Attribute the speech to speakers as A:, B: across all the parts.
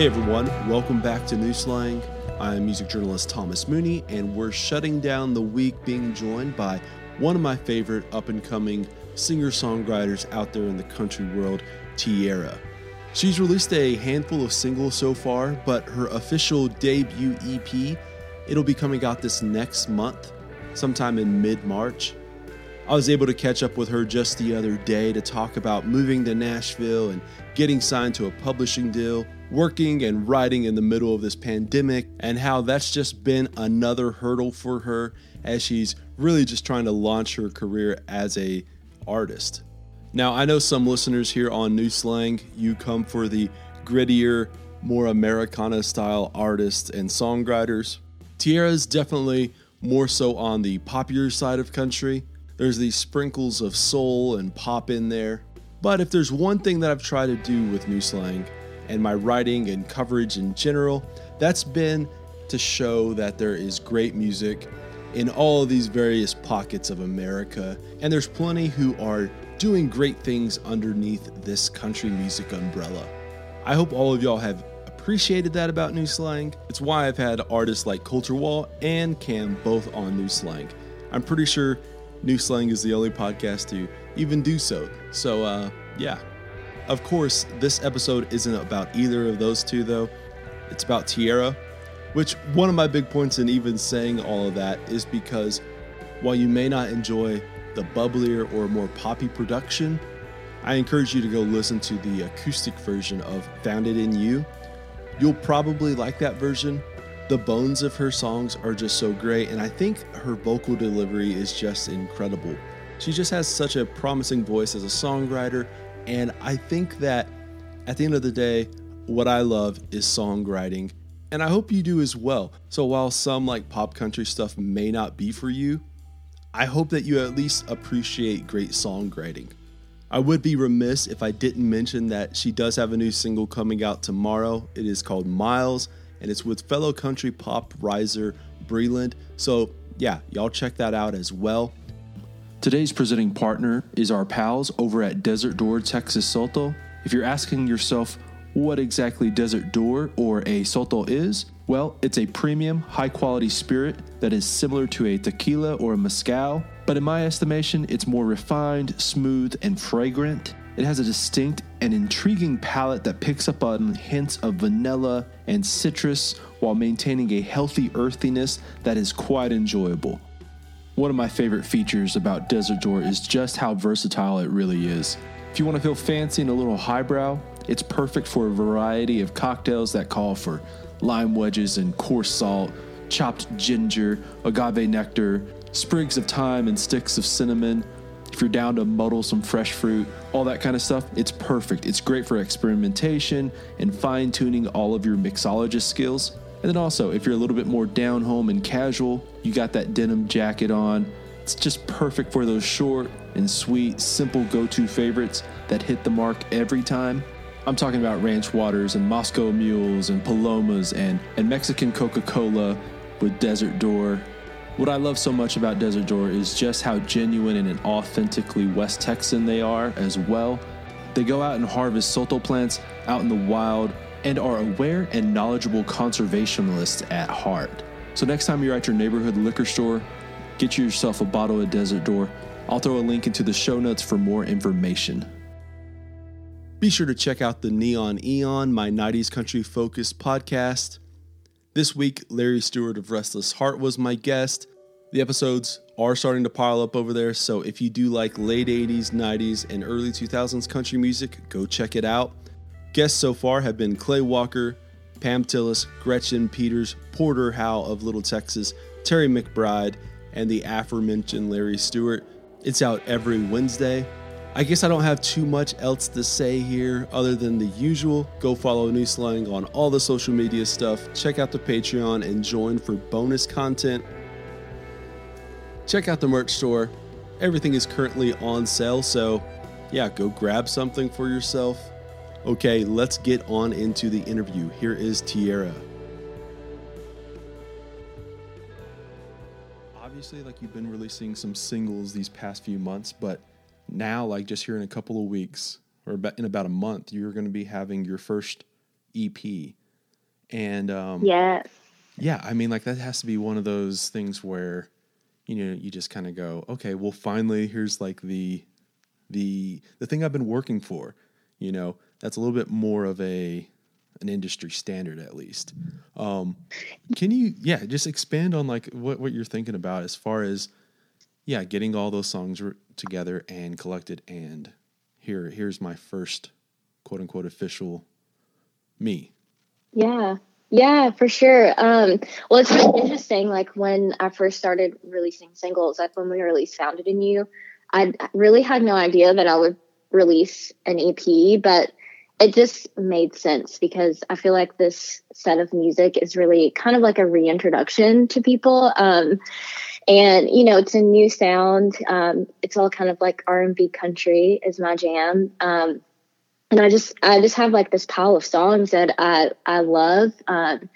A: Hey everyone, welcome back to New Slang. I'm music journalist Thomas Mooney, and we're shutting down the week being joined by one of my favorite up and coming singer songwriters out there in the country world, Tiera. She's released a handful of singles so far, but her official debut EP, it'll be coming out this next month, sometime in mid March. I was able to catch up with her just the other day to talk about moving to Nashville and getting signed to a publishing deal, working and writing in the middle of this pandemic, and how that's just been another hurdle for her as she's really just trying to launch her career as a artist. Now, I know some listeners here on New Slang, you come for the grittier, more Americana style artists and songwriters. Tiera is definitely more so on the popular side of country. There's these sprinkles of soul and pop in there. But if there's one thing that I've tried to do with New Slang and my writing and coverage in general, that's been to show that there is great music in all of these various pockets of America. And there's plenty who are doing great things underneath this country music umbrella. I hope all of y'all have appreciated that about New Slang. It's why I've had artists like Culture Wall and Cam both on New Slang. I'm pretty sure New Slang is the only podcast to even do so. So, uh, yeah. Of course, this episode isn't about either of those two, though. It's about Tiera, which one of my big points in even saying all of that is because while you may not enjoy the bubblier or more poppy production, I encourage you to go listen to the acoustic version of Found It in You. You'll probably like that version the bones of her songs are just so great, and I think her vocal delivery is just incredible. She just has such a promising voice as a songwriter, and I think that at the end of the day, what I love is songwriting, and I hope you do as well. So while some like pop country stuff may not be for you, I hope that you at least appreciate great songwriting. I would be remiss if I didn't mention that she does have a new single coming out tomorrow. It is called Miles and it's with fellow country pop riser Breland. So, yeah, y'all check that out as well. Today's presenting partner is our pals over at Desert Door Texas Sotol. If you're asking yourself what exactly Desert Door or a Sotol is, well, it's a premium, high quality spirit that is similar to a tequila or a mezcal, but in my estimation, it's more refined, smooth, and fragrant. It has a distinct and intriguing palate that picks up on hints of vanilla and citrus while maintaining a healthy earthiness that is quite enjoyable. One of my favorite features about Desert Door is just how versatile it really is. If you want to feel fancy and a little highbrow, it's perfect for a variety of cocktails that call for lime wedges and coarse salt, chopped ginger, agave nectar, sprigs of thyme and sticks of cinnamon, if you're down to muddle some fresh fruit, all that kind of stuff, it's perfect. It's great for experimentation and fine tuning all of your mixologist skills. And then also, if you're a little bit more down home and casual, you got that denim jacket on. It's just perfect for those short and sweet, simple go to favorites that hit the mark every time. I'm talking about ranch waters and Moscow mules and palomas and, and Mexican Coca Cola with Desert Door what I love so much about Desert Door is just how genuine and authentically West Texan they are as well. They go out and harvest Sotol plants out in the wild and are aware and knowledgeable conservationists at heart. So next time you're at your neighborhood liquor store, get yourself a bottle of Desert Door. I'll throw a link into the show notes for more information. Be sure to check out the Neon Eon, my 90s country focused podcast. This week, Larry Stewart of Restless Heart was my guest. The episodes are starting to pile up over there, so if you do like late 80s, 90s, and early 2000s country music, go check it out. Guests so far have been Clay Walker, Pam Tillis, Gretchen Peters, Porter Howell of Little Texas, Terry McBride, and the aforementioned Larry Stewart. It's out every Wednesday. I guess I don't have too much else to say here other than the usual. Go follow New Slang on all the social media stuff, check out the Patreon, and join for bonus content check out the merch store. Everything is currently on sale, so yeah, go grab something for yourself. Okay, let's get on into the interview. Here is Tiera. Obviously, like you've been releasing some singles these past few months, but now, like just here in a couple of weeks or in about a month, you're going to be having your first EP. And um,
B: yes,
A: yeah, I mean, like that has to be one of those things where you know you just kind of go, okay, well, finally, here's like the the the thing I've been working for. You know, that's a little bit more of a an industry standard at least. Um, can you, yeah, just expand on like what, what you're thinking about as far as, yeah, getting all those songs re- together and collected and here, here's my first quote unquote official me.
B: Yeah. Yeah, for sure. Um, well, it's really interesting. Like when I first started releasing singles, like when we released Found It in You, I really had no idea that I would release an EP, but it just made sense because I feel like this set of music is really kind of like a reintroduction to people. Um, and you know, it's a new sound. Um, it's all kind of like R and B country is my jam. Um, and I just, I just have like this pile of songs that I, I love. Um,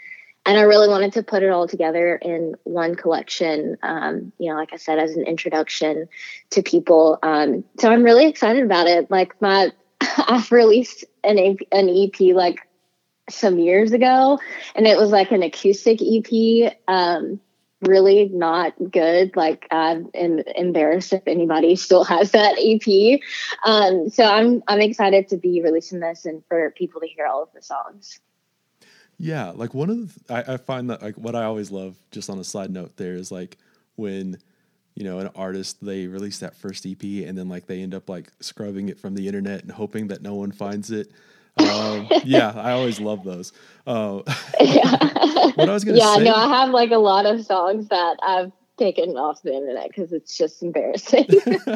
B: and I really wanted to put it all together in one collection. Um, you know, like I said, as an introduction to people. Um, so I'm really excited about it. Like my I've released an an EP like some years ago, and it was like an acoustic EP. Um, really not good. Like I'm embarrassed if anybody still has that EP. Um, so I'm I'm excited to be releasing this and for people to hear all of the songs.
A: Yeah, like one of the, I, I find that like what I always love, just on a side note, there is like when you know, an artist, they release that first EP and then like they end up like scrubbing it from the internet and hoping that no one finds it. Um, yeah, I always love those. Uh,
B: yeah. what I was gonna yeah, say. no, I have like a lot of songs that I've taken off the internet because it's just embarrassing.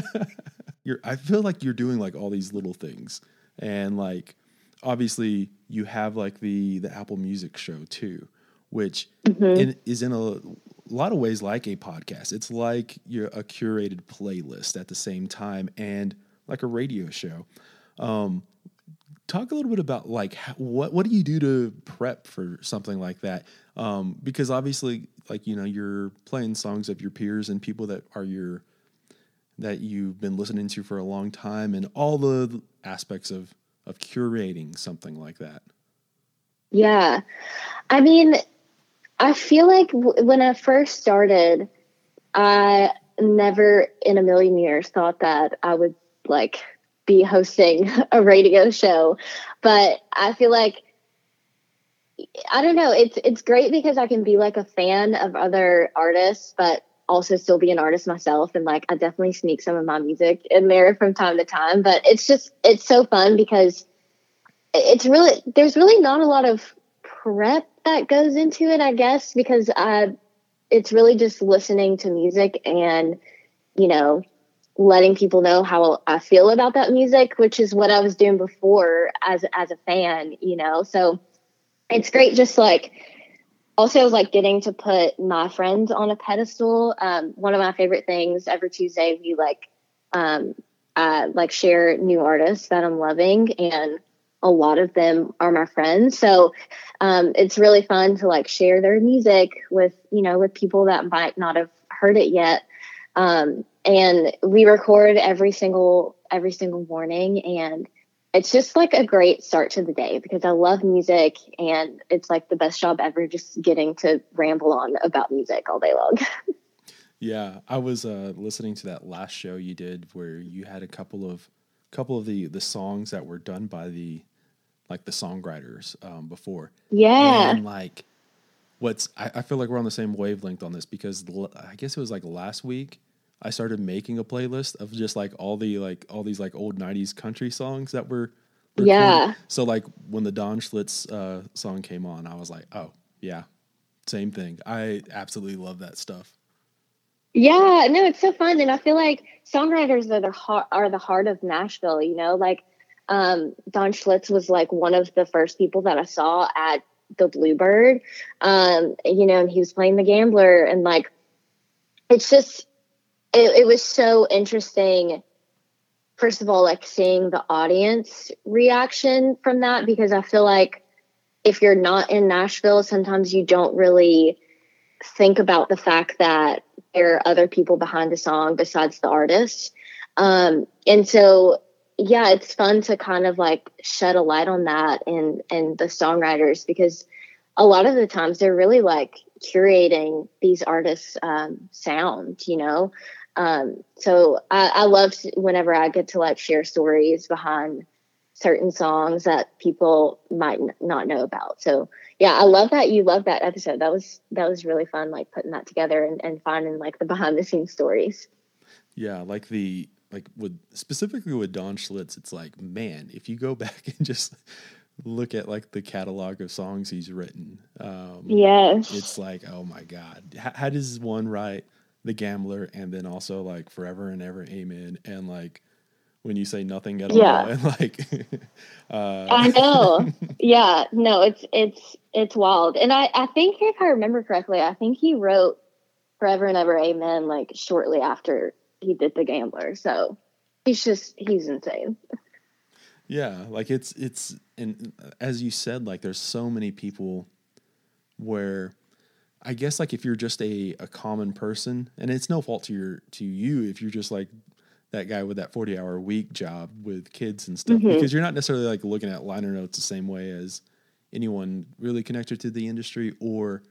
A: you're, I feel like you're doing like all these little things, and like obviously you have like the the Apple Music show too, which mm-hmm. in, is in a a lot of ways like a podcast. It's like you're a curated playlist at the same time and like a radio show. Um, talk a little bit about like what what do you do to prep for something like that? Um, because obviously, like you know, you're playing songs of your peers and people that are your that you've been listening to for a long time, and all the aspects of of curating something like that.
B: Yeah, I mean, I feel like w- when I first started, I never in a million years thought that I would like be hosting a radio show. But I feel like I don't know, it's it's great because I can be like a fan of other artists, but also still be an artist myself and like I definitely sneak some of my music in there from time to time, but it's just it's so fun because it's really there's really not a lot of prep that goes into it, I guess, because uh, it's really just listening to music and, you know, letting people know how I feel about that music, which is what I was doing before as as a fan, you know. So it's great just like also like getting to put my friends on a pedestal. Um, one of my favorite things every Tuesday we like um uh like share new artists that I'm loving and a lot of them are my friends. So um, it's really fun to like share their music with, you know, with people that might not have heard it yet. Um, and we record every single, every single morning. And it's just like a great start to the day because I love music and it's like the best job ever just getting to ramble on about music all day long.
A: yeah. I was uh, listening to that last show you did where you had a couple of couple of the the songs that were done by the like the songwriters um, before.
B: Yeah.
A: And like what's I, I, feel like we're on the same wavelength on this because l- I guess it was like last week I started making a playlist of just like all the like all these like old '90s country songs that were.
B: Recorded. Yeah.
A: So like when the Don Schlitz uh, song came on, I was like, oh yeah, same thing. I absolutely love that stuff.
B: Yeah, no, it's so fun, and I feel like songwriters are the heart are the heart of Nashville. You know, like um, Don Schlitz was like one of the first people that I saw at the Bluebird. Um, you know, and he was playing the gambler and like it's just it, it was so interesting first of all like seeing the audience reaction from that because I feel like if you're not in Nashville, sometimes you don't really think about the fact that there are other people behind the song besides the artist. Um, and so yeah, it's fun to kind of like shed a light on that and and the songwriters because a lot of the times they're really like curating these artists' um, sound, you know. Um, so I, I love whenever I get to like share stories behind certain songs that people might n- not know about. So yeah, I love that you love that episode. That was that was really fun, like putting that together and, and finding like the behind the scenes stories.
A: Yeah, like the like with specifically with Don Schlitz, it's like man, if you go back and just look at like the catalog of songs he's written, um,
B: yes,
A: it's like oh my god, how, how does one write the Gambler and then also like Forever and Ever, Amen, and like when you say nothing at
B: yeah.
A: all and like
B: uh, i know. Yeah. No it's it's it's wild. And i i think if i remember correctly i think he wrote forever and ever amen like shortly after he did the gambler. So he's just he's insane
A: yeah like it's it's and as you said like there's so many people where i guess like if you're just a, a common person and it's no fault to your to you if you're just like that guy with that 40 hour week job with kids and stuff mm-hmm. because you're not necessarily like looking at liner notes the same way as anyone really connected to the industry or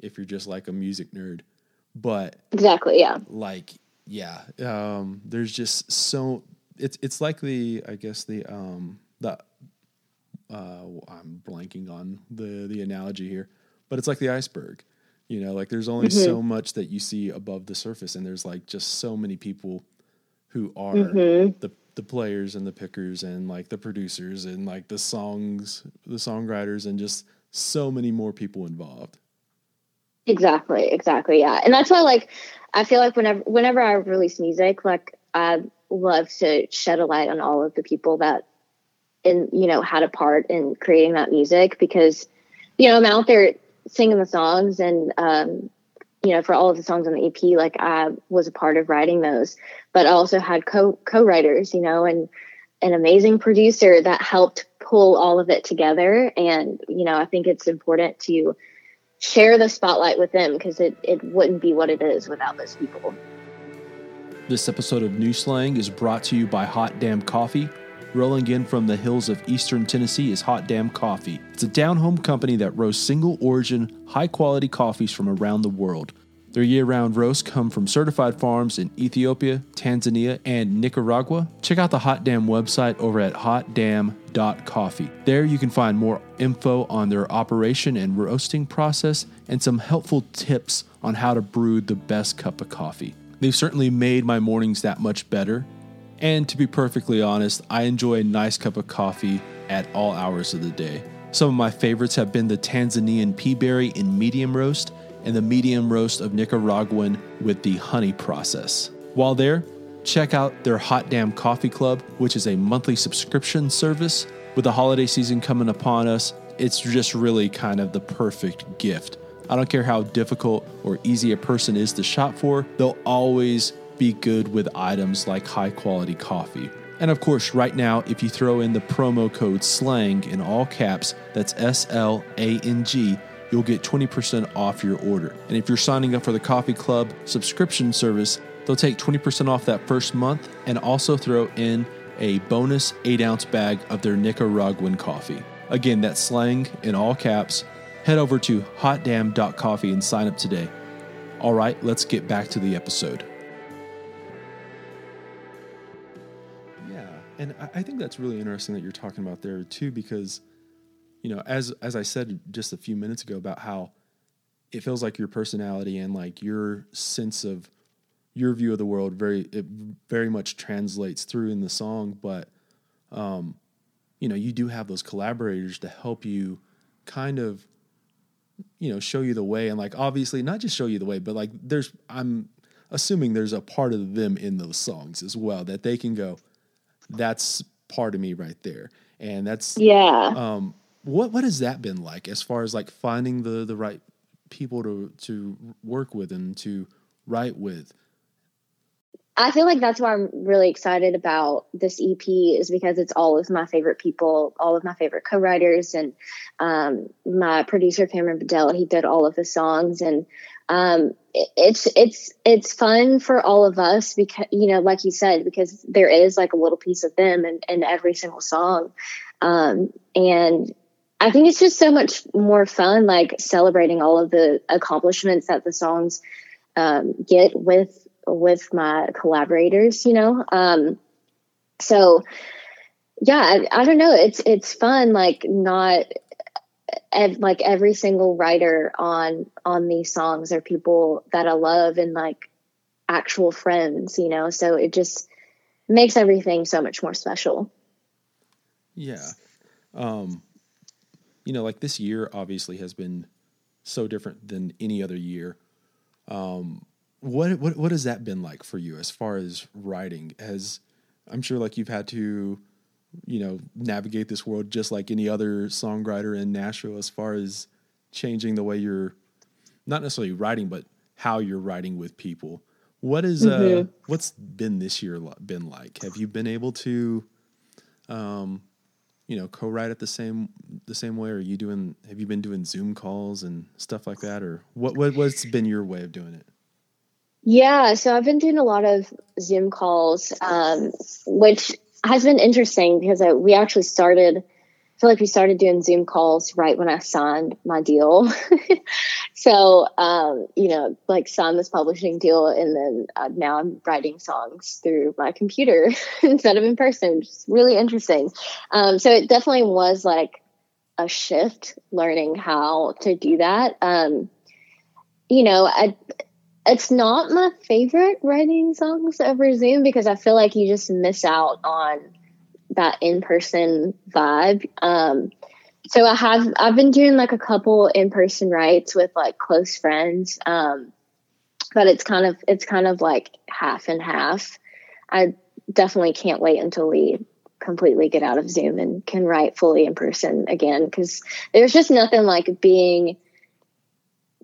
A: if you're just like a music nerd but
B: exactly yeah
A: like yeah um there's just so it's it's like the i guess the um the uh i'm blanking on the the analogy here but it's like the iceberg you know like there's only mm-hmm. so much that you see above the surface and there's like just so many people who are mm-hmm. the the players and the pickers and like the producers and like the songs, the songwriters, and just so many more people involved.
B: Exactly, exactly, yeah, and that's why like I feel like whenever whenever I release music, like I love to shed a light on all of the people that in you know had a part in creating that music because you know I'm out there singing the songs and um, you know, for all of the songs on the EP, like I was a part of writing those, but I also had co co writers, you know, and an amazing producer that helped pull all of it together. And, you know, I think it's important to share the spotlight with them because it, it wouldn't be what it is without those people.
A: This episode of New Slang is brought to you by Hot Damn Coffee Rolling in from the hills of eastern Tennessee is Hot Damn Coffee. It's a down home company that roasts single origin, high quality coffees from around the world. Their year round roasts come from certified farms in Ethiopia, Tanzania, and Nicaragua. Check out the Hot Damn website over at hotdamn.coffee. There you can find more info on their operation and roasting process and some helpful tips on how to brew the best cup of coffee. They've certainly made my mornings that much better and to be perfectly honest, I enjoy a nice cup of coffee at all hours of the day. Some of my favorites have been the Tanzanian peaberry in medium roast and the medium roast of Nicaraguan with the honey process. While there, check out their Hot Damn Coffee Club, which is a monthly subscription service. With the holiday season coming upon us, it's just really kind of the perfect gift. I don't care how difficult or easy a person is to shop for, they'll always be good with items like high quality coffee. And of course, right now, if you throw in the promo code SLANG in all caps, that's S L A N G, you'll get 20% off your order. And if you're signing up for the Coffee Club subscription service, they'll take 20% off that first month and also throw in a bonus 8 ounce bag of their Nicaraguan coffee. Again, that's slang in all caps. Head over to hotdamn.coffee and sign up today. All right, let's get back to the episode. Yeah, and I think that's really interesting that you're talking about there too, because you know, as as I said just a few minutes ago about how it feels like your personality and like your sense of your view of the world very it very much translates through in the song, but um, you know, you do have those collaborators to help you kind of you know show you the way and like obviously not just show you the way but like there's i'm assuming there's a part of them in those songs as well that they can go that's part of me right there. And that's
B: yeah.
A: Um, what what has that been like as far as like finding the the right people to to work with and to write with?
B: I feel like that's why I'm really excited about this EP is because it's all of my favorite people, all of my favorite co-writers, and um, my producer Cameron Bedell. He did all of the songs, and um, it's it's it's fun for all of us because you know like you said because there is like a little piece of them in, in every single song um, and I think it's just so much more fun, like celebrating all of the accomplishments that the songs um, get with with my collaborators. You know, um, so yeah, I, I, don't know. It's it's fun, like not ev- like every single writer on on these songs are people that I love and like actual friends. You know, so it just makes everything so much more special.
A: Yeah. Um, you know, like this year obviously has been so different than any other year. Um, what what what has that been like for you as far as writing? As I'm sure like you've had to, you know, navigate this world just like any other songwriter in Nashville as far as changing the way you're not necessarily writing, but how you're writing with people. What is uh, mm-hmm. uh what's been this year been like? Have you been able to um you know co-write it the same the same way or are you doing have you been doing zoom calls and stuff like that or what, what what's been your way of doing it
B: yeah so i've been doing a lot of zoom calls um, which has been interesting because I, we actually started. I feel like we started doing Zoom calls right when I signed my deal. so, um, you know, like signed this publishing deal, and then uh, now I'm writing songs through my computer instead of in person, which is really interesting. Um, so it definitely was like a shift learning how to do that. Um, you know, I, it's not my favorite writing songs over Zoom because I feel like you just miss out on that in person vibe. Um, so I have I've been doing like a couple in person writes with like close friends, um, but it's kind of it's kind of like half and half. I definitely can't wait until we completely get out of Zoom and can write fully in person again because there's just nothing like being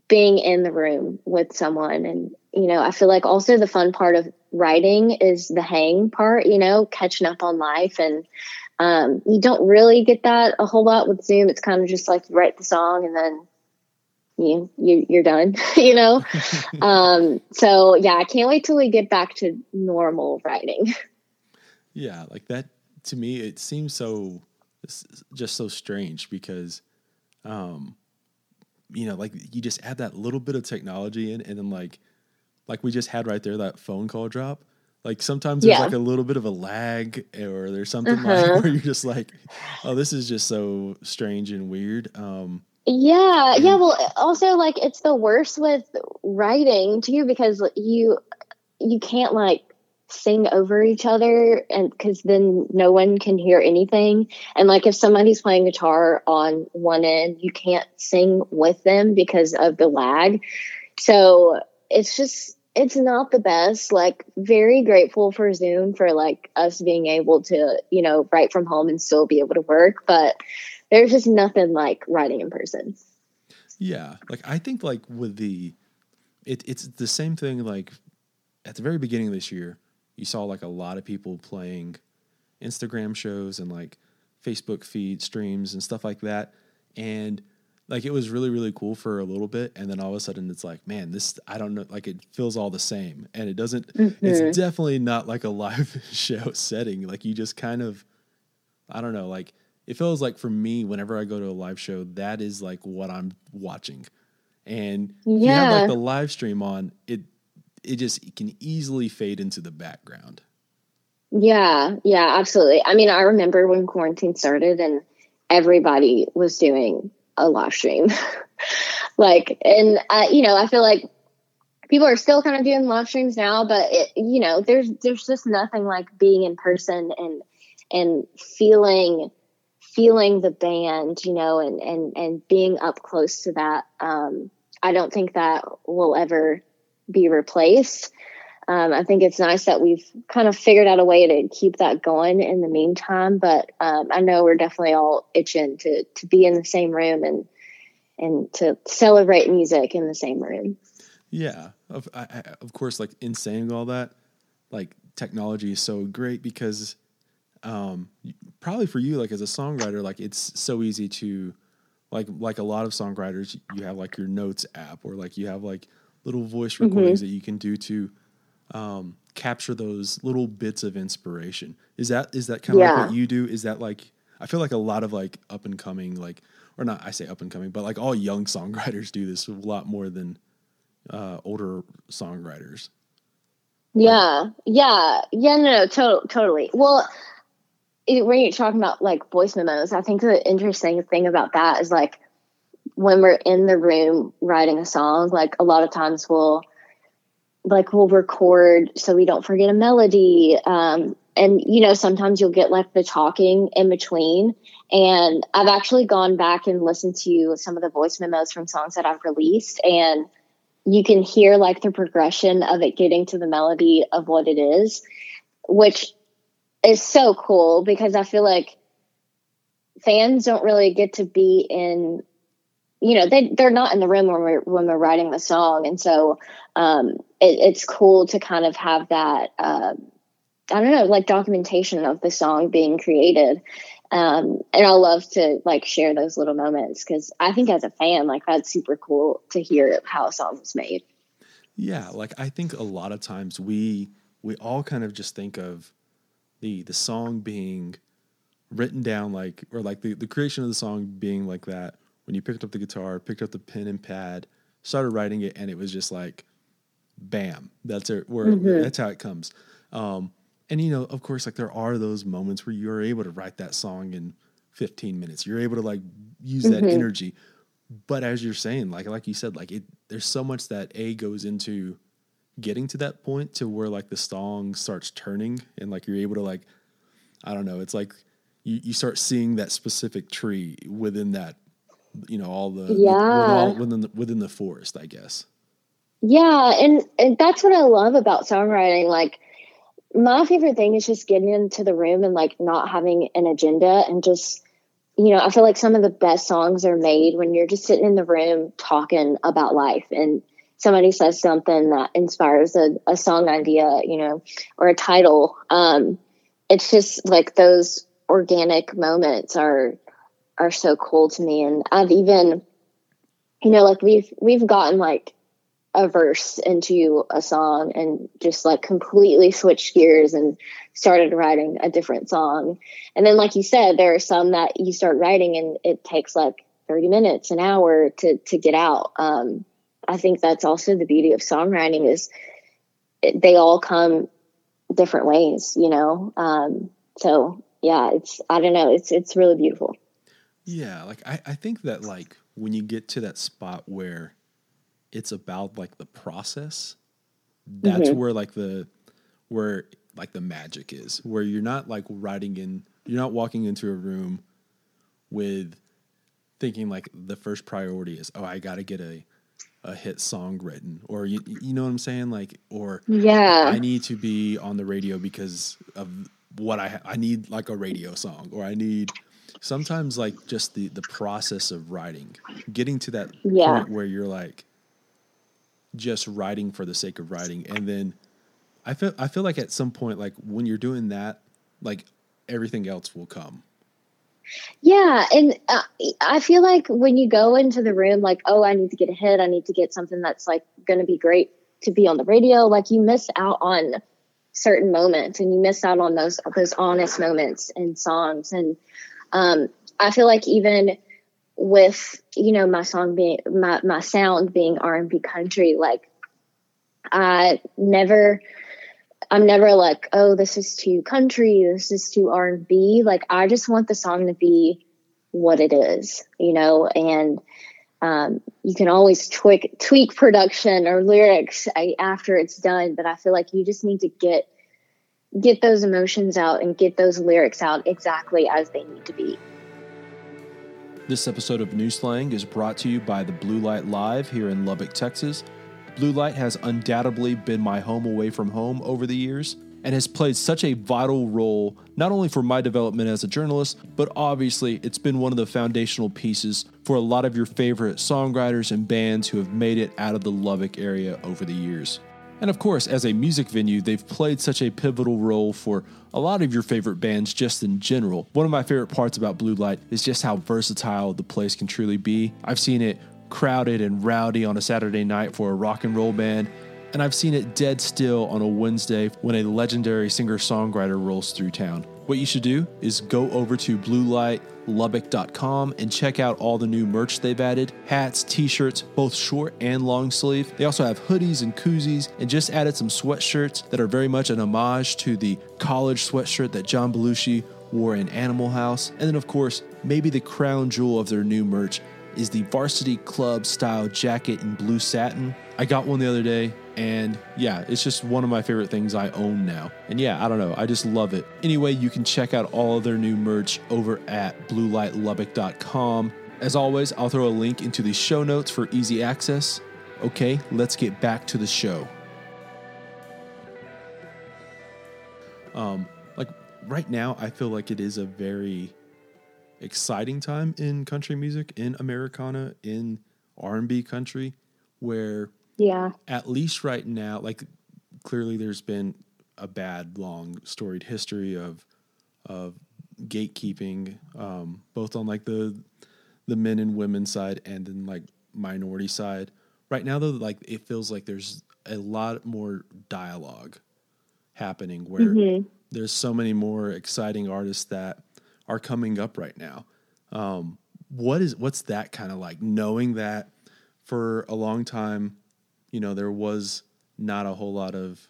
B: being in the room with someone. And you know i feel like also the fun part of writing is the hang part you know catching up on life. And um, you don't really get that a whole lot with zoom. It's kind of just like you write the song and then you, you you're done you know? Um, so yeah i can't wait till we get back to normal writing.
A: Yeah like that to me it seems so just so strange because um you know, like you just add that little bit of technology in, and then like, like we just had right there that phone call drop. Like sometimes there's yeah. like a little bit of a lag, or there's something uh-huh. like where you're just like, oh, this is just so strange and weird. Um,
B: yeah, and- yeah. Well, also like it's the worst with writing too because you you can't like sing over each other and because then no one can hear anything. And like if somebody's playing guitar on one end you can't sing with them because of the lag. So it's just it's not the best. Like very grateful for zoom for like us being able to you know write from home and still be able to work but there's just nothing like writing in person.
A: Yeah. Like i think like with the it, it's the same thing like at the very beginning of this year you saw like a lot of people playing Instagram shows and like Facebook feed streams and stuff like that. And like it was really really cool for a little bit and then all of a sudden it's like man this i don't know like it feels all the same and it doesn't mm-hmm. it's definitely not like a live show setting like you just kind of i don't know like it feels like for me whenever i go to a live show that is like what i'm watching and yeah. you have like the live stream on it it just can easily fade into the background.
B: Yeah, yeah, absolutely. I mean, I remember when quarantine started and everybody was doing a live stream. like, and uh, you know, I feel like people are still kind of doing live streams now, but it, you know, there's there's just nothing like being in person and and feeling feeling the band, you know, and and and being up close to that. Um, I don't think that will ever be replaced. Um, I think it's nice that we've kind of figured out a way to keep that going in the meantime. But um, I know we're definitely all itching to to be in the same room and and to celebrate music in the same room.
A: Yeah, of I, of course. Like in saying all that, like technology is so great because um, probably for you, like as a songwriter, like it's so easy to like like a lot of songwriters, you have like your notes app or like you have like little voice mm-hmm. recordings mm-hmm. that you can do to um, capture those little bits of inspiration. Is that is that kind of yeah. like what you do? Is that like I feel like a lot of like up and coming, like or not, I say up and coming, but like all young songwriters do this a lot more than uh, older songwriters.
B: Yeah, yeah, yeah. No, no, to- totally. Well, it, when you're talking about like voice memos, I think the interesting thing about that is like when we're in the room writing a song, like a lot of times we'll like we'll record so we don't forget a melody. Um, and you know, sometimes you'll get like the talking in between. And I've actually gone back and listened to some of the voice memos from songs that I've released and you can hear like the progression of it getting to the melody of what it is, which is so cool because I feel like fans don't really get to be in you know they they're not in the room when we're when we're writing the song. And so um it, it's cool to kind of have that uh, I don't know like documentation of the song being created. Um, and I love to like share those little moments because I think as a fan, like that's super cool to hear how a song was made.
A: Yeah, like I think a lot of times we we all kind of just think of the the song being written down like or like the, the creation of the song being like that when you picked up the guitar, picked up the pen and pad, started writing it, and it was just like bam. That's it where mm-hmm. that's how it comes. Um, and you know, of course, like there are those moments where you're able to write that song in 15 minutes. You're able to like use mm-hmm. that energy. But as you're saying, like like you said, like it there's so much that A goes into getting to that point to where like the song starts turning and like you're able to like I don't know, it's like you, you start seeing that specific tree within that you know, all the
B: yeah.
A: all, within the, within the forest, I guess.
B: Yeah, and and that's what I love about songwriting like my favorite thing is just getting into the room and like not having an agenda and just you know i feel like some of the best songs are made when you're just sitting in the room talking about life and somebody says something that inspires a, a song idea you know or a title um it's just like those organic moments are are so cool to me and i've even you know like we've we've gotten like a verse into a song and just like completely switched gears and started writing a different song. And then, like you said, there are some that you start writing and it takes like 30 minutes, an hour to, to get out. Um, I think that's also the beauty of songwriting is they all come different ways, you know? Um, so yeah, it's, I don't know. It's, it's really beautiful.
A: Yeah. Like I, I think that like when you get to that spot where it's about like the process that's mm-hmm. where like the where like the magic is where you're not like writing in you're not walking into a room with thinking like the first priority is oh i gotta get a a hit song written or you, you know what i'm saying like or
B: yeah
A: i need to be on the radio because of what i ha- i need like a radio song or i need sometimes like just the the process of writing getting to that yeah. point where you're like just writing for the sake of writing and then i feel i feel like at some point like when you're doing that like everything else will come
B: yeah and uh, i feel like when you go into the room like oh i need to get a hit i need to get something that's like going to be great to be on the radio like you miss out on certain moments and you miss out on those those honest moments and songs and um, i feel like even with you know my song being my my sound being R&B country like I never I'm never like oh this is too country this is too R&B like I just want the song to be what it is you know? And um, you can always tweak tweak production or lyrics after it's done but I feel like you just need to get get those emotions out and get those lyrics out exactly as they need to be.
A: This episode of New Slang is brought to you by the Blue Light Live here in Lubbock, Texas. Blue Light has undoubtedly been my home away from home over the years and has played such a vital role not only for my development as a journalist, but obviously it's been one of the foundational pieces for a lot of your favorite songwriters and bands who have made it out of the Lubbock area over the years. And of course, as a music venue, they've played such a pivotal role for a lot of your favorite bands just in general. One of my favorite parts about Blue Light is just how versatile the place can truly be. I've seen it crowded and rowdy on a Saturday night for a rock and roll band, and I've seen it dead still on a Wednesday when a legendary singer songwriter rolls through town. What you should do is go over to bluelightlubbock.com and check out all the new merch they've added hats, t shirts, both short and long sleeve. They also have hoodies and koozies and just added some sweatshirts that are very much an homage to the college sweatshirt that John Belushi wore in Animal House. And then, of course, maybe the crown jewel of their new merch is the varsity club style jacket in blue satin. I got one the other day and yeah, it's just one of my favorite things I own now. And yeah, I don't know, I just love it. Anyway, you can check out all of their new merch over at bluelightlubbock.com. As always, I'll throw a link into the show notes for easy access. Okay, let's get back to the show. Um, like right now, I feel like it is a very exciting time in country music, in Americana, in R&B country, where
B: yeah.
A: At least right now, like clearly there's been a bad, long storied history of of gatekeeping, um, both on like the the men and women side and then like minority side. Right now though, like it feels like there's a lot more dialogue happening where mm-hmm. there's so many more exciting artists that are coming up right now. Um, what is what's that kind of like knowing that for a long time you know, there was not a whole lot of,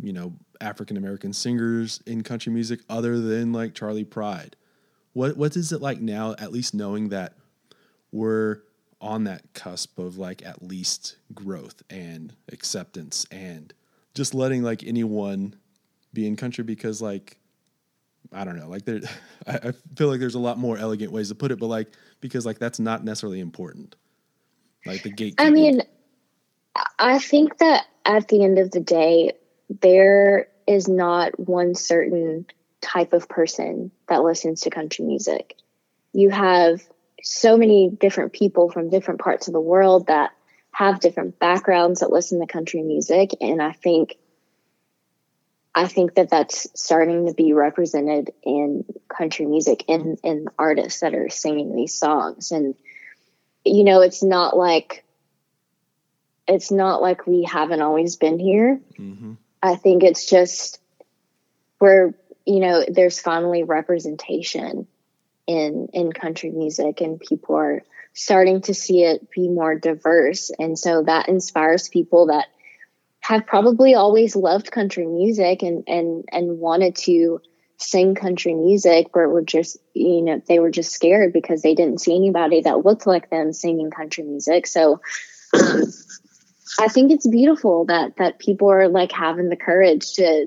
A: you know, African American singers in country music other than like Charley Pride. What what is it like now, at least knowing that we're on that cusp of like at least growth and acceptance and just letting like anyone be in country because like I don't know, like there I, I feel like there's a lot more elegant ways to put it, but like because like that's not necessarily important. Like the gate.
B: I mean, I think that at the end of the day, there is not one certain type of person that listens to country music. You have so many different people from different parts of the world that have different backgrounds that listen to country music and I think I think that that's starting to be represented in country music and in artists that are singing these songs and you know it's not like it's not like we haven't always been here. Mm-hmm. I think it's just where you know there's finally representation in in country music, and people are starting to see it be more diverse, and so that inspires people that have probably always loved country music and and and wanted to sing country music but were just you know they were just scared because they didn't see anybody that looked like them singing country music. So um, I think it's beautiful that that people are like having the courage to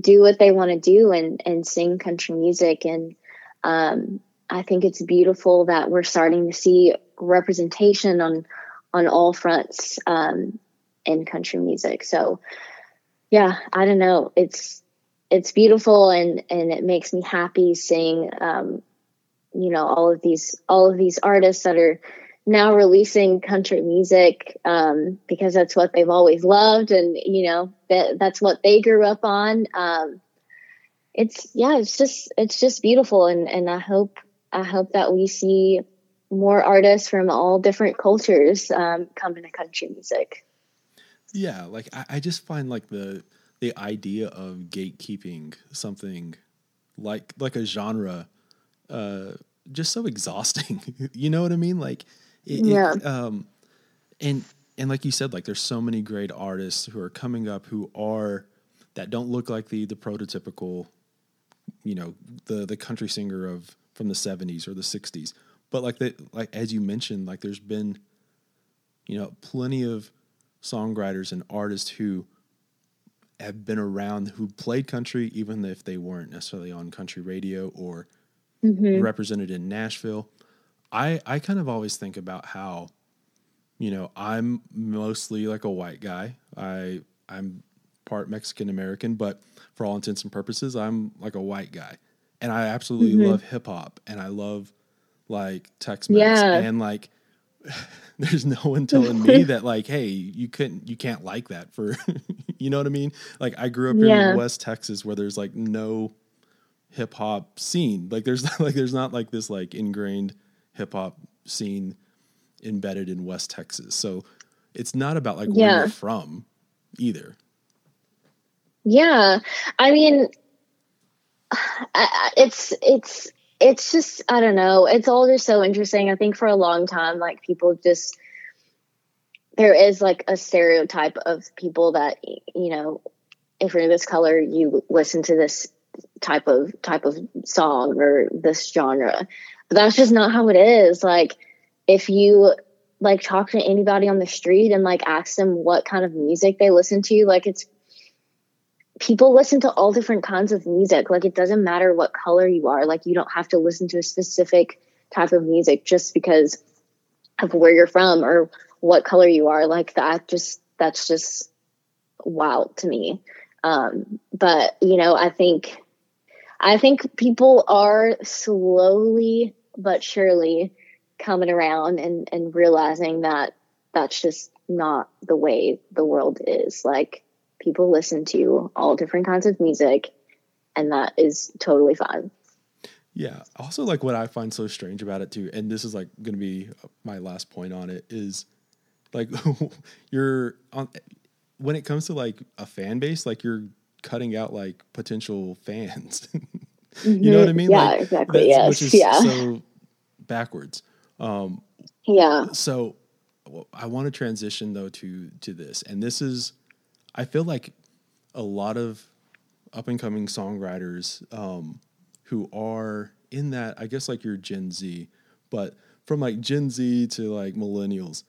B: do what they want to do and and sing country music. And um, I think it's beautiful that we're starting to see representation on on all fronts. Um, in country music. So yeah, I don't know. It's it's beautiful and and it makes me happy seeing um, you know all of these all of these artists that are now releasing country music um, because that's what they've always loved, and you know that that's what they grew up on. Um, it's yeah, it's just it's just beautiful, and and I hope I hope that we see more artists from all different cultures um, come into country music.
A: Yeah, like I, I just find like the the idea of gatekeeping something like like a genre uh just so exhausting you know what i mean like it, yeah. It, um, and and like you said, like there's so many great artists who are coming up who are that don't look like the the prototypical, you know, the the country singer of from the 70s or the 60s. But like the like as you mentioned, like there's been, you know, plenty of songwriters and artists who have been around who played country even if they weren't necessarily on country radio or mm-hmm. represented in Nashville. I I kind of always think about how, you know, I'm mostly like a white guy. I I'm part Mexican American, but for all intents and purposes, I'm like a white guy, and I absolutely mm-hmm. love hip hop, and I love like Tex Mex, yeah. and like. there's no one telling me that like hey you couldn't you can't like that for you know what i mean like i grew up yeah. in west texas where there's like no hip hop scene like there's not like there's not like this like ingrained hip hop scene embedded in West Texas. So it's not about like yeah. where you're from either.
B: Yeah. I mean, I, it's it's it's just I don't know. It's all just so interesting. I think for a long time, like people just there is like a stereotype of people that you know, if you're this color, you listen to this type of type of song or this genre. But that's just not how it is. Like if you like talk to anybody on the street and like ask them what kind of music they listen to, like it's people listen to all different kinds of music. Like it doesn't matter what color you are. Like you don't have to listen to a specific type of music just because of where you're from or what color you are. Like that just that's just wild to me. Um, but you know, I think I think people are slowly but surely coming around and, and realizing that that's just not the way the world is. Like people listen to all different kinds of music, and that is totally fine.
A: Yeah. Also, like what I find so strange about it too, and this is like going to be my last point on it is like you're on when it comes to like a fan base, like you're cutting out like potential fans. you know what I mean?
B: Yeah,
A: like,
B: exactly. Yes.
A: Which is
B: yeah.
A: so backwards. Um,
B: yeah.
A: So I want to transition though to to this, and this is I feel like a lot of up and coming songwriters um, who are in that, I guess, like your Gen Z, but from like Gen Z to like millennials.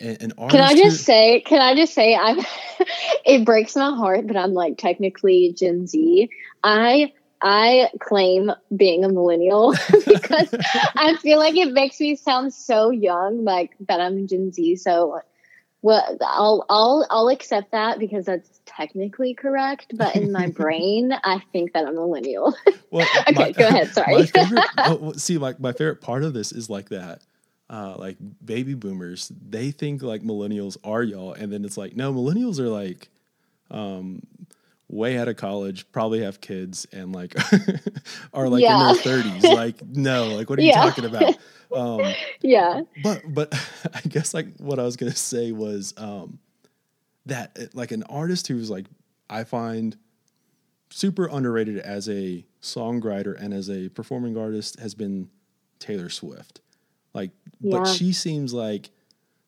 A: And, and
B: can I just who, say? Can I just say? I'm. it breaks my heart, but I'm like technically Gen Z. I I claim being a millennial because I feel like it makes me sound so young, like that I'm Gen Z. So well, I'll I'll I'll accept that because that's technically correct, but in my brain, I think that I'm a millennial. Well, okay, my, go ahead. Sorry.
A: favorite, see, like my favorite part of this is like that. Uh, like baby boomers, they think like millennials are y'all, and then it's like no, millennials are like um, way out of college, probably have kids, and like are like yeah. in their thirties. like no, like what are yeah. you talking about?
B: Um, yeah.
A: But but I guess like what I was gonna say was um, that uh, like an artist who's like I find super underrated as a songwriter and as a performing artist has been Taylor Swift. Like, yeah. but she seems like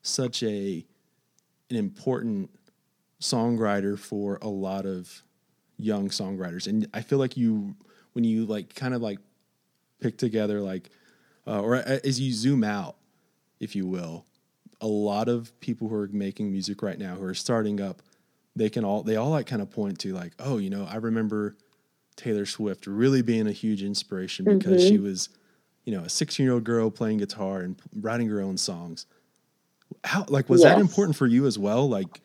A: such a an important songwriter for a lot of young songwriters, and I feel like you when you like kind of like pick together like uh, or as you zoom out, if you will, a lot of people who are making music right now who are starting up, they can all they all like kind of point to like, oh, you know, I remember Taylor Swift really being a huge inspiration because mm-hmm. she was, you know, a 16 year old girl playing guitar and writing her own songs. How like was yes. that important for you as well? Like,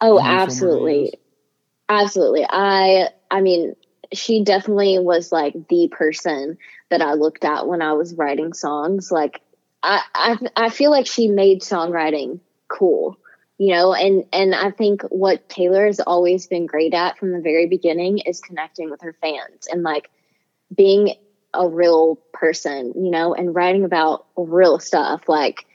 B: oh, absolutely, absolutely. I I mean, she definitely was like the person that I looked at when I was writing songs. Like I, I, I feel like she made songwriting cool, you know, and, and I think what Taylor has always been great at from the very beginning is connecting with her fans and like being a real person, you know, and writing about real stuff. Like,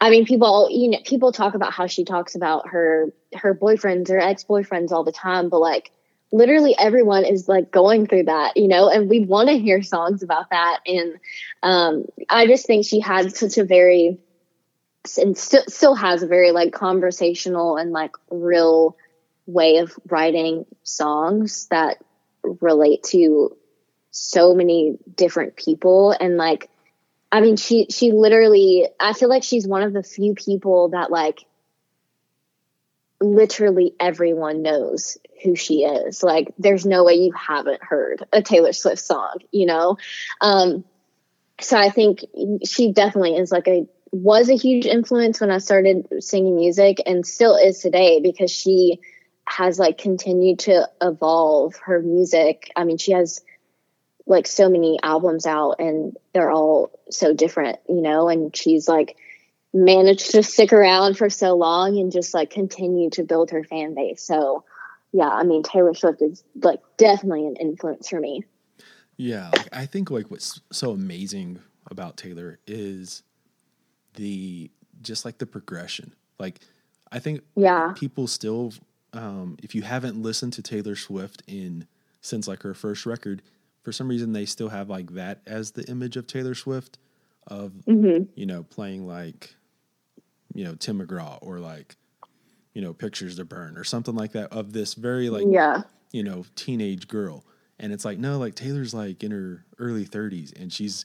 B: I mean, people, you know, people talk about how she talks about her, her boyfriends or ex-boyfriends all the time, but like, literally everyone is like going through that, you know, and we want to hear songs about that. And um, I just think she had such a very and still has a very like conversational and like real way of writing songs that relate to so many different people and like I mean she she literally I feel like she's one of the few people that like literally everyone knows who she is. Like, there's no way you haven't heard a Taylor Swift song, you know? Um, so I think she definitely is like a, was a huge influence when I started singing music and still is today because she has like continued to evolve her music. I mean, she has like so many albums out and they're all so different, you know, and she's like, managed to stick around for so long and just like continue to build her fan base. So, yeah, I mean, Taylor Swift is like definitely an influence for me.
A: Yeah, like, I think like what's so amazing about Taylor is the just like the progression. Like, I think
B: yeah,
A: people still, um, if you haven't listened to Taylor Swift in since like her first record. For some reason, they still have like that as the image of Taylor Swift, of
B: hmm
A: you know playing like, you know Tim McGraw or like, you know Pictures to Burn or something like that of this very like
B: yeah.
A: you know teenage girl, and it's like no, like Taylor's like in her early thirties and she's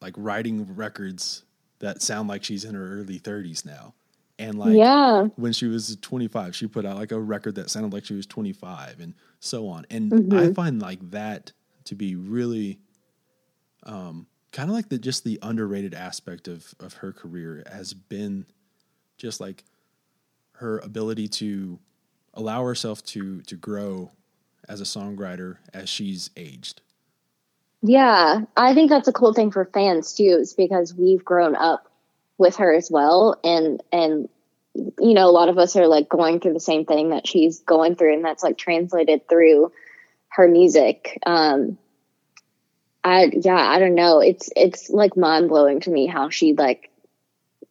A: like writing records that sound like she's in her early thirties now, and like
B: yeah.
A: when she was 25 she put out like a record that sounded like she was 25 and so on and
B: Mhm.
A: i find like that to be really um kind of like the just the underrated aspect of of her career has been just like her ability to allow herself to to grow as a songwriter as she's aged.
B: Yeah, I think that's a cool thing for fans too, is because we've grown up with her as well, and and you know a lot of us are like going through the same thing that she's going through, and that's like translated through her music. Um, I yeah, I don't know. It's it's like mind blowing to me how she like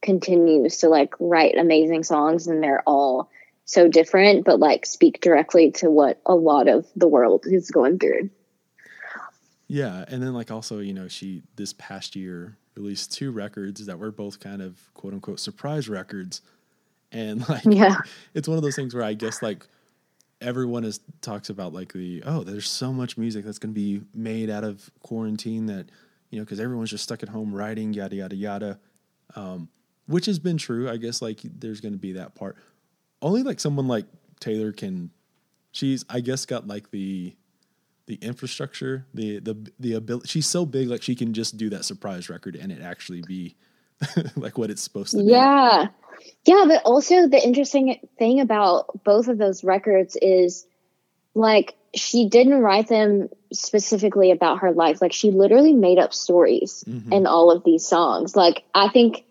B: continues to like write amazing songs, and they're all so different, but like speak directly to what a lot of the world is going through.
A: Yeah, and then like also, you know, she this past year released two records that were both kind of quote unquote surprise records. And like
B: Yeah.
A: it's one of those things where I guess like everyone is talks about like the oh, there's so much music that's going to be made out of quarantine that, you know, cuz everyone's just stuck at home writing yada yada yada. Um which has been true. I guess like there's going to be that part. Only like someone like Taylor can she's I guess got like the the infrastructure, the the the ability. She's so big, like she can just do that surprise record and it actually be like what it's supposed to be.
B: Yeah. Yeah, but also the interesting thing about both of those records is like she didn't write them specifically about her life. Like she literally made up stories
A: Mhm.
B: in all of these songs. Like I think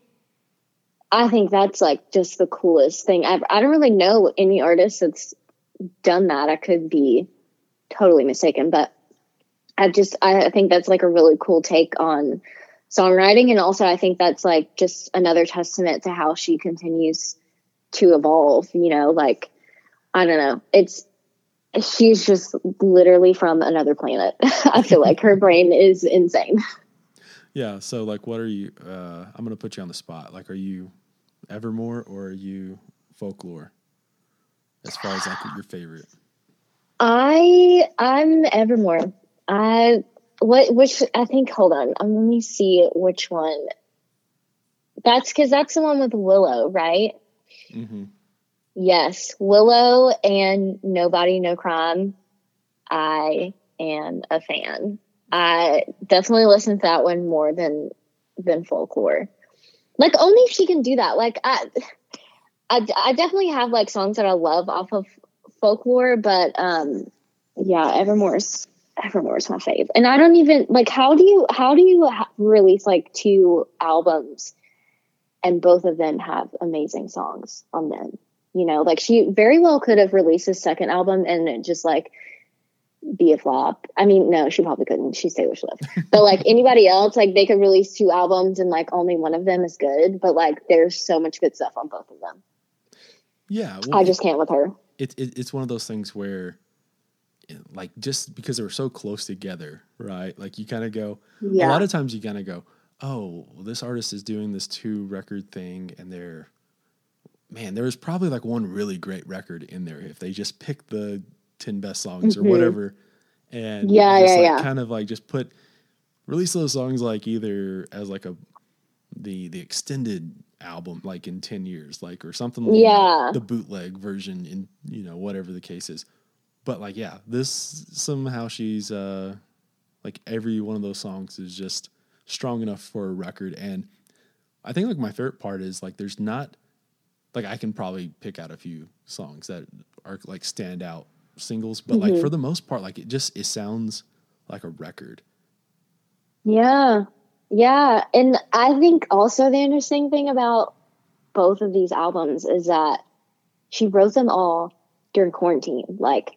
B: I think that's like just the coolest thing ever. I don't really know any artist that's done that. I could be totally mistaken, but I just I think that's like a really cool take on songwriting and also I think that's like just another testament to how she continues to evolve, you know, like I don't know. It's she's just literally from another planet. I feel like her brain is insane.
A: Yeah. So like, what are you? Uh, I'm gonna put you on the spot. Like, are you Evermore or are you Folklore? As far as like your favorite.
B: I I'm Evermore. I what which I think hold on. Um, let me see which one. That's because that's the one with Willow, right?
A: Mm-hmm.
B: Yes, Willow and Nobody No Crime. I am a fan. I definitely listen to that one more than than folklore. Like only if she can do that. Like I, I, I definitely have like songs that I love off of folklore, but um, yeah, Evermore's Evermore's my fave. And I don't even like how do you how do you ha- release like two albums and both of them have amazing songs on them? You know, like she very well could have released a second album and just like be a flop. I mean, no, she probably couldn't. She's Taylor Swift. But like anybody else, like they could release two albums and like only one of them is good. But like there's so much good stuff on both of them.
A: Yeah. Well,
B: I just can't with her.
A: it, it it's one of those things where like just because they were so close together right like you kind of go
B: yeah.
A: a lot of times you kind of go oh well, this artist is doing this two record thing and they're man there's probably like one really great record in there if they just pick the 10 best songs or
B: Mhm.
A: whatever and
B: Yeah, yeah,
A: like,
B: yeah.
A: kind of like just put release those songs like either as like a the the extended album like in 10 years like or something know,
B: Yeah.
A: the bootleg version in you know whatever the case is but like yeah this somehow she's uh like every one of those songs is just strong enough for a record and i think like my favorite part is like there's not like i can probably pick out a few songs that are like standout singles but like
B: Mhm.
A: for the most part like it just it sounds like a record
B: Yeah. Yeah. And I think also the interesting thing about both of these albums is that she wrote them all during quarantine. Like,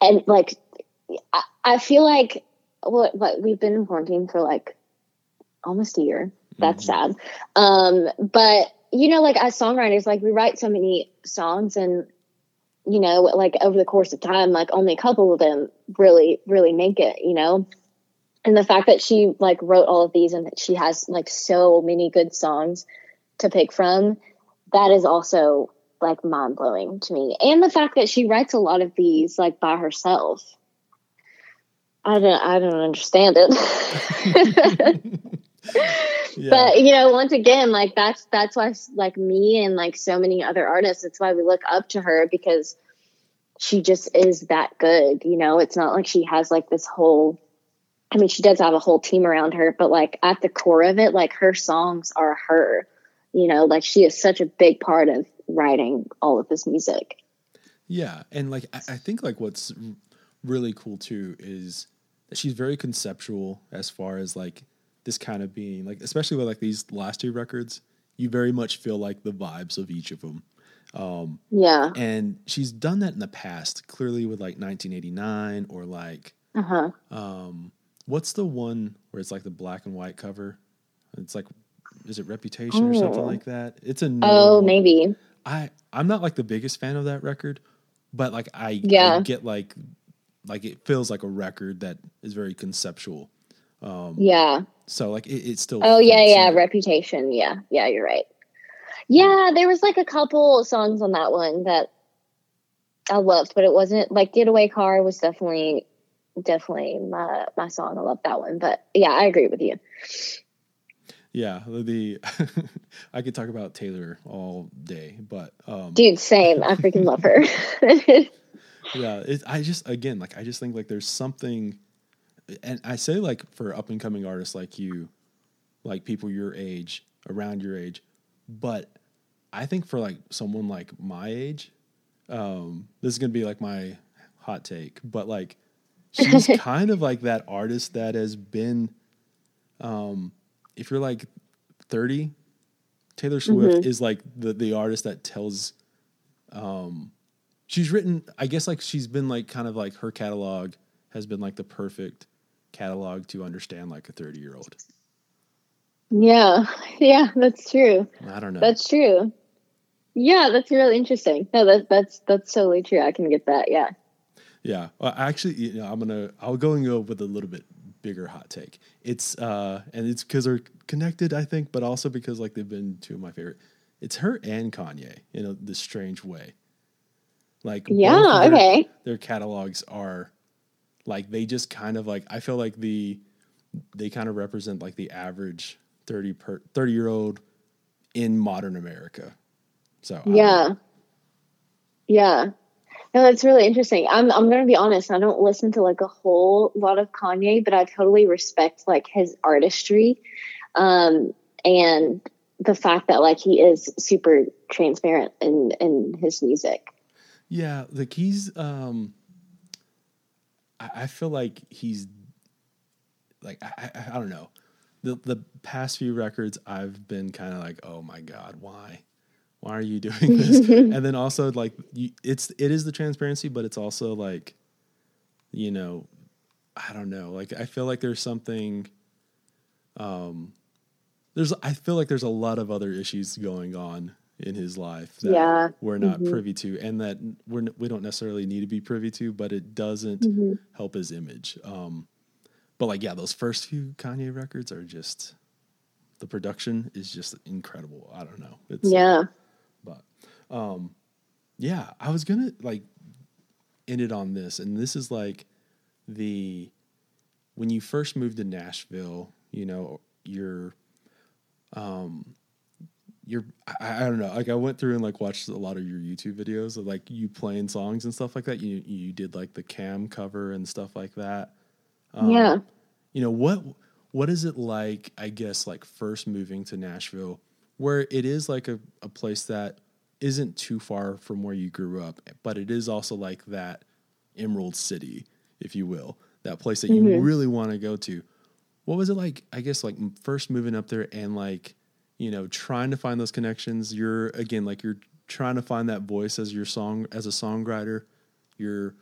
B: and like, I, I feel like what, what we've been in quarantine for like almost a year. That's
A: Mhm.
B: sad. Um, but you know, like as songwriters, like we write so many songs and you know, like over the course of time, like only a couple of them really, really make it, you know? And the fact that she like wrote all of these and that she has like so many good songs to pick from, that is also like mind blowing to me. And the fact that she writes a lot of these like by herself. I don't I don't understand it. yeah. But you know, once again, like that's that's why like me and like so many other artists, it's why we look up to her because she just is that good. You know, it's not like she has like this whole I mean, she does have a whole team around her, but like at the core of it, like her songs are her. You know, like she is such a big part of writing all of this music.
A: Yeah, and like I, I think like what's really cool too is that she's very conceptual as far as like this kind of being like especially with like these last two records you very much feel like the vibes of each of them um
B: yeah
A: and she's done that in the past clearly with like 1989 or like
B: uh-huh
A: um what's the one where it's like the black and white cover it's like is it reputation oh. or something oh. like that it's a
B: oh one. maybe
A: i i'm not like the biggest fan of that record but like i yeah I get like like it feels like a record that is very conceptual
B: um, yeah.
A: So like it, it's still.
B: Oh yeah, yeah. Reputation. Yeah, yeah. You're right. Yeah, there was like a couple songs on that one that I loved, but it wasn't like Getaway Car was definitely definitely my my song. I love that one. But yeah, I agree with you.
A: Yeah, the I could talk about Taylor all day, but um
B: dude, same. I freaking love her.
A: yeah, it, I just again like I just think like there's something and I say like for up and coming artists like you, like people your age, around your age, but I think for like someone like my age, um, this is gonna be like my hot take, but like she's kind of like that artist that has been, um, if you're like thirty, Taylor Swift mm-hmm. is like the the artist that tells, um, she's written. I guess like she's been like kind of like her catalog has been like the perfect catalog to understand like a 30 year old.
B: Yeah, yeah, that's true.
A: I don't know.
B: That's true. Yeah, that's really interesting. No, that, that's that's totally true. I can get that. Yeah.
A: Yeah. Well, actually, you know, I'm gonna I'll go and go with a little bit bigger hot take. It's uh, and it's because they're connected, I think, but also because like they've been two of my favorite. It's her and Kanye in a, this strange way. Like
B: yeah,
A: their,
B: okay.
A: Their catalogs are like they just kind of like I feel like the they kind of represent like the average 30 per 30 year old in modern America. So
B: Yeah. Yeah. No, that's really interesting. I'm I'm gonna be honest, I don't listen to like a whole lot of Kanye, but I totally respect like his artistry. Um and the fact that like he is super transparent in in his music.
A: Yeah, like he's um I, I feel like he's like I, I, I don't know. The the past few records I've been kind of like, oh my god, why? Why are you doing this? and then also like you, it's it is the transparency, but it's also like, you know, I don't know. Like I feel like there's something. Um, there's I feel like there's a lot of other issues going on in his life that
B: yeah.
A: we're not mm-hmm. privy to and that we're we don't necessarily need to be privy to but it doesn't mm-hmm. help his image um, but like yeah those first few kanye records are just the production is just incredible i don't know
B: it's yeah
A: um yeah i was gonna like end it on this and this is like the when you first moved to nashville you know you're um you're I, I, don't know like i went through and like watched a lot of your youtube videos of like you playing songs and stuff like that. You you did like the cam cover and stuff like that.
B: Um, yeah.
A: you know what what is it like i guess like first moving to nashville where it is like a, a place that isn't too far from where you grew up but it is also like that emerald city if you will that place that mm-hmm. you really want to go to what was it like i guess like first moving up there and like you know, trying to find those connections. You're again like you're trying to find that voice as your song as a songwriter. You're,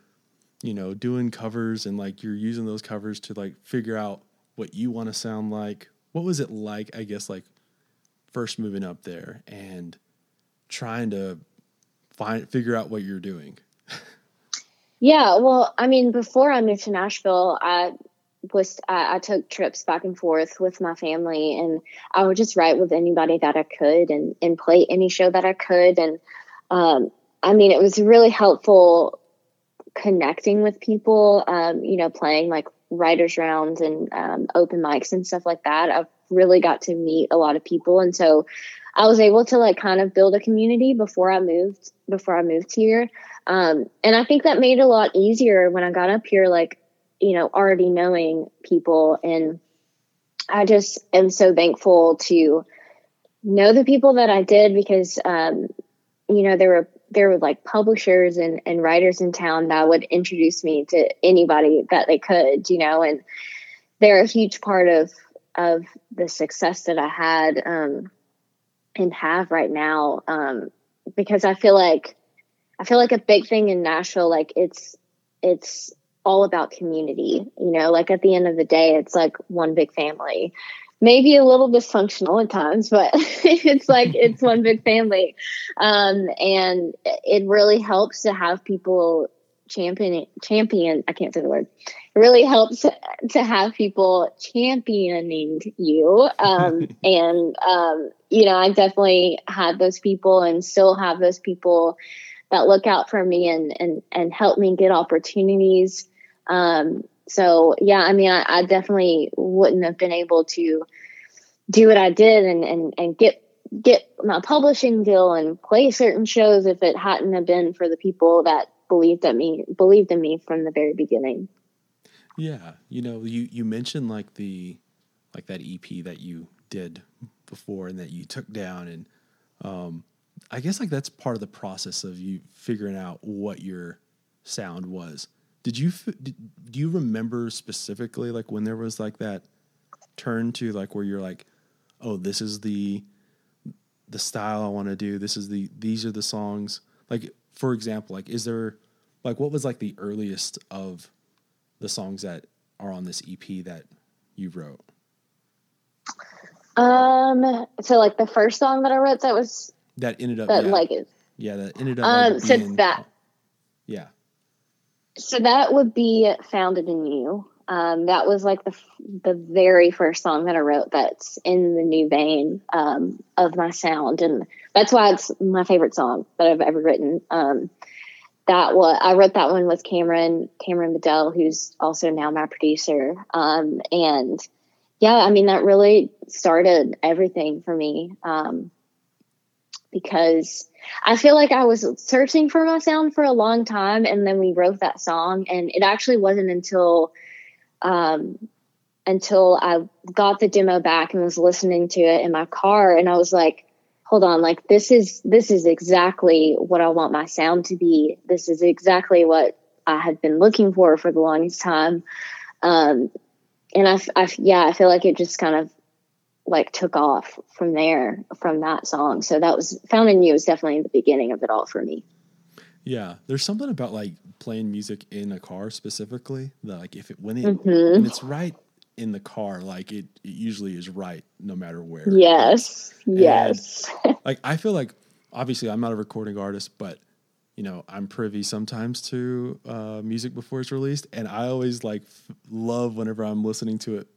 A: you know, doing covers and like you're using those covers to like figure out what you want to sound like. What was it like, I guess, like first moving up there and trying to find figure out what you're doing
B: Yeah, well, I mean, before I moved to Nashville, I was I, I, took trips back and forth with my family, and I would just write with anybody that I could, and and play any show that I could, and um, I mean, it was really helpful connecting with people. Um, you know, playing like writers rounds and um, open mics and stuff like that. I've really got to meet a lot of people, and so I was able to like kind of build a community before I moved before I moved here. Um, and I think that made it a lot easier when I got up here, like, you know, already knowing people. And I just am so thankful to know the people that I did because, um, you know, there were there were like publishers and, and writers in town that would introduce me to anybody that they could, you know, and they're a huge part of of the success that I had um, and have right now. Um, because I feel like I feel like a big thing in Nashville, like it's it's all about community. You know, like at the end of the day, it's like one big family. Maybe a little dysfunctional at times, but it's like it's one big family. Um, and it really helps to have people champion champion I can't say the word. It really helps to have people championing you. Um, and um, you know, I definitely had those people and still have those people that look out for me and and and help me get opportunities. Um, so yeah, I mean, I, I, definitely wouldn't have been able to do what I did and and and get get my publishing deal and play certain shows if it hadn't have been for the people that believed in me believed in me from the very beginning.
A: Yeah, you know, you you mentioned like the like that EP that you did before and that you took down and um I guess like that's part of the process of you figuring out what your sound was. Did you did, do you remember specifically like when there was like that turn to like where you're like, oh, this is the the style I want to do. This is the these are the songs. Like for example, like is there like what was like the earliest of the songs that are on this EP that you wrote?
B: Um, so like the first song that I wrote that was
A: that ended up
B: that
A: yeah.
B: like it.
A: Yeah, that ended up.
B: Um,
A: like,
B: so
A: being,
B: that.
A: Yeah.
B: So that would be "Found It in You." Um, that was like the the very first song that I wrote. That's in the new vein um, of my sound, and that's why it's my favorite song that I've ever written. Um, that was I wrote that one with Cameron Cameron Bedell, who's also now my producer. Um, and yeah, I mean that really started everything for me. Um, because I feel like I was searching for my sound for a long time, and then we wrote that song, and it actually wasn't until um, until I got the demo back and was listening to it in my car, and I was like, "Hold on, like this is this is exactly what I want my sound to be. This is exactly what I have been looking for for the longest time." Um, and I, I, yeah, I feel like it just kind of like took off from there from that song. So that was Found in You was definitely the beginning of it all for me.
A: Yeah, there's something about like playing music in a car specifically that like if it when it mm-hmm. when it's right in the car, like it, it usually is right no matter where.
B: Yes, yes.
A: like I feel like obviously I'm not a recording artist, but you know I'm privy sometimes to uh, music before it's released, and I always like f- love whenever I'm listening to it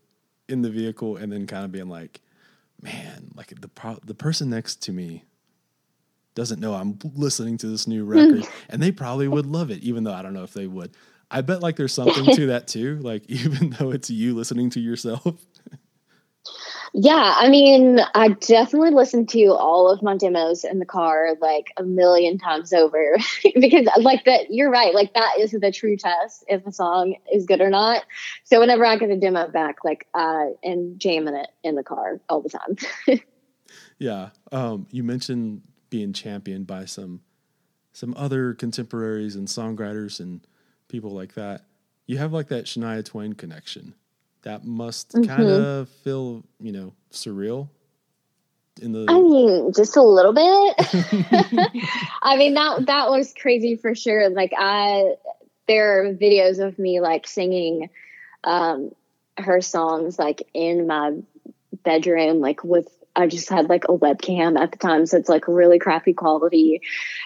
A: in the vehicle and then kind of being like, man, like the pro- the person next to me doesn't know I'm listening to this new record, and they probably would love it, even though I don't know if they would. I bet like there's something to that too, like even though it's you listening to yourself.
B: Yeah, I mean, I definitely listen to all of my demos in the car like a million times over because, like, that you're right. Like, that is the true test if a song is good or not. So, whenever I get a demo back, like, I am jamming it in the car all the time.
A: yeah. Um, you mentioned being championed by some some other contemporaries and songwriters and people like that. You have like that Shania Twain connection that must mm-hmm. kind of feel, you know, surreal
B: in the I mean, just a little bit. I mean, that that was crazy for sure. Like I there are videos of me like singing um her songs like in my bedroom like with I just had like a webcam at the time, so it's like really crappy quality.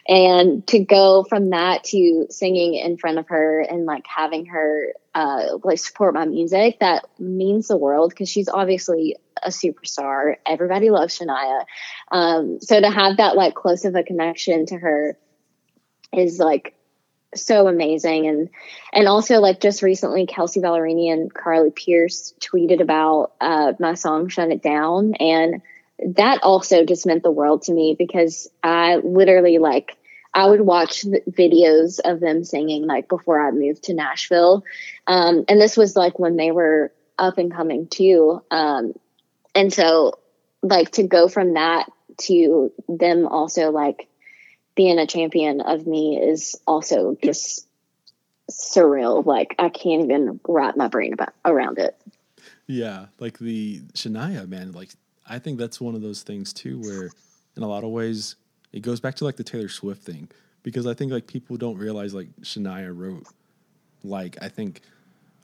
B: And to go from that to singing in front of her and like having her uh, like support my music, that means the world because she's obviously a superstar. Everybody loves Shania. Um, so to have that like close of a connection to her is like so amazing and and also like just recently Kelsea Ballerini and Carly Pearce tweeted about uh, my song shut it down and that also just meant the world to me because i literally like i would watch videos of them singing like before i moved to nashville um, and this was like when they were up and coming too um, and so like to go from that to them also like being a champion of me is also just surreal. Like I can't even wrap my brain about around it.
A: Yeah, like the Shania man, like I think that's one of those things too where in a lot of ways it goes back to like the Taylor Swift thing because I think like people don't realize like Shania wrote like I think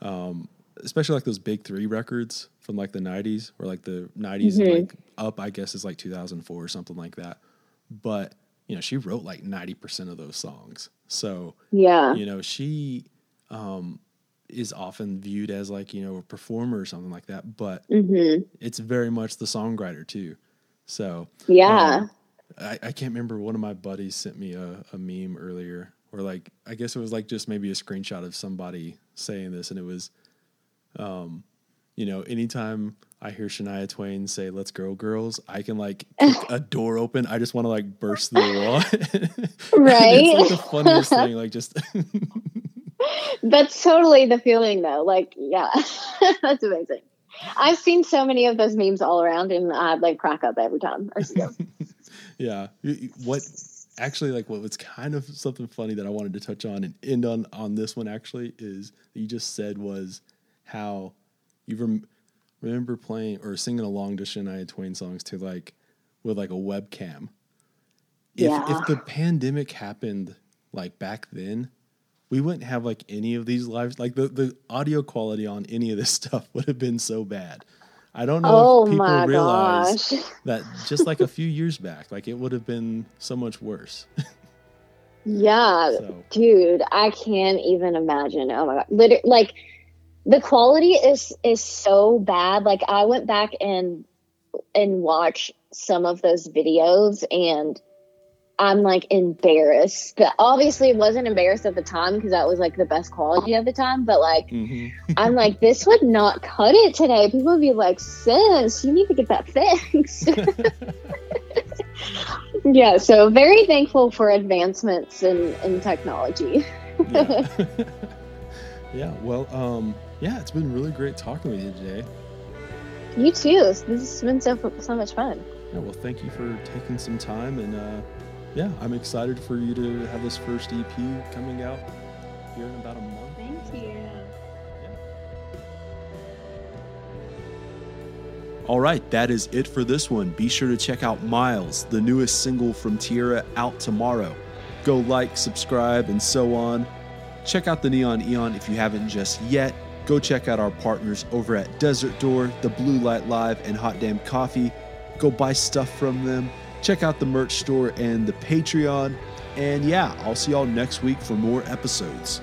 A: um especially like those big 3 records from like the 90s or like the 90s mm-hmm. like up I guess is like 2004 or something like that. But you know, she wrote like 90% of those songs. So,
B: yeah,
A: you know, she um, is often viewed as like, you know, a performer or something like that, but mm-hmm. it's very much the songwriter too. So,
B: yeah, um,
A: I, I, can't remember. One of my buddies sent me a, a meme earlier, or like, I guess it was like just maybe a screenshot of somebody saying this, and it was, um, you know, anytime I hear Shania Twain say "Let's go, girls," I can like kick a door open. I just want to like burst the wall.
B: right.
A: it's like the funniest thing. Like just.
B: That's totally the feeling, though. Like, yeah, that's amazing. I've seen so many of those memes all around, and I like crack up every time I see them.
A: yeah. What actually like what was kind of something funny that I wanted to touch on and end on on this one actually is you just said was how you rem- remember playing or singing along to Shania Twain songs to like with like a webcam. If yeah. if the pandemic happened like back then, we wouldn't have like any of these lives. Like the, the audio quality on any of this stuff would have been so bad. I don't know oh if people realize gosh. that just like a few years back, like it would have been so much worse.
B: yeah, so. dude, I can't even imagine. Oh my god, literally, like the quality is is so bad. Like I went back and and watched some of those videos and I'm like embarrassed. But obviously, wasn't embarrassed at the time because that was like the best quality of the time. But like, mm-hmm. I'm like, this would not cut it today. People would be like, sis, you need to get that fixed. yeah, so very thankful for advancements in, in technology.
A: yeah. yeah, well, um, yeah, it's been really great talking with you today.
B: You too. This has been so so much fun.
A: Yeah, well, thank you for taking some time, and uh, yeah, I'm excited for you to have this first EP coming out here in about a month.
B: Thank you.
A: All right, that is it for this one. Be sure to check out Miles, the newest single from Tiera, out tomorrow. Go like, subscribe, and so on. Check out the Neon Eon if you haven't just yet. Go check out our partners over at Desert Door, The Blue Light Live, and Hot Damn Coffee. Go buy stuff from them. Check out the merch store and the Patreon. And yeah, I'll see y'all next week for more episodes.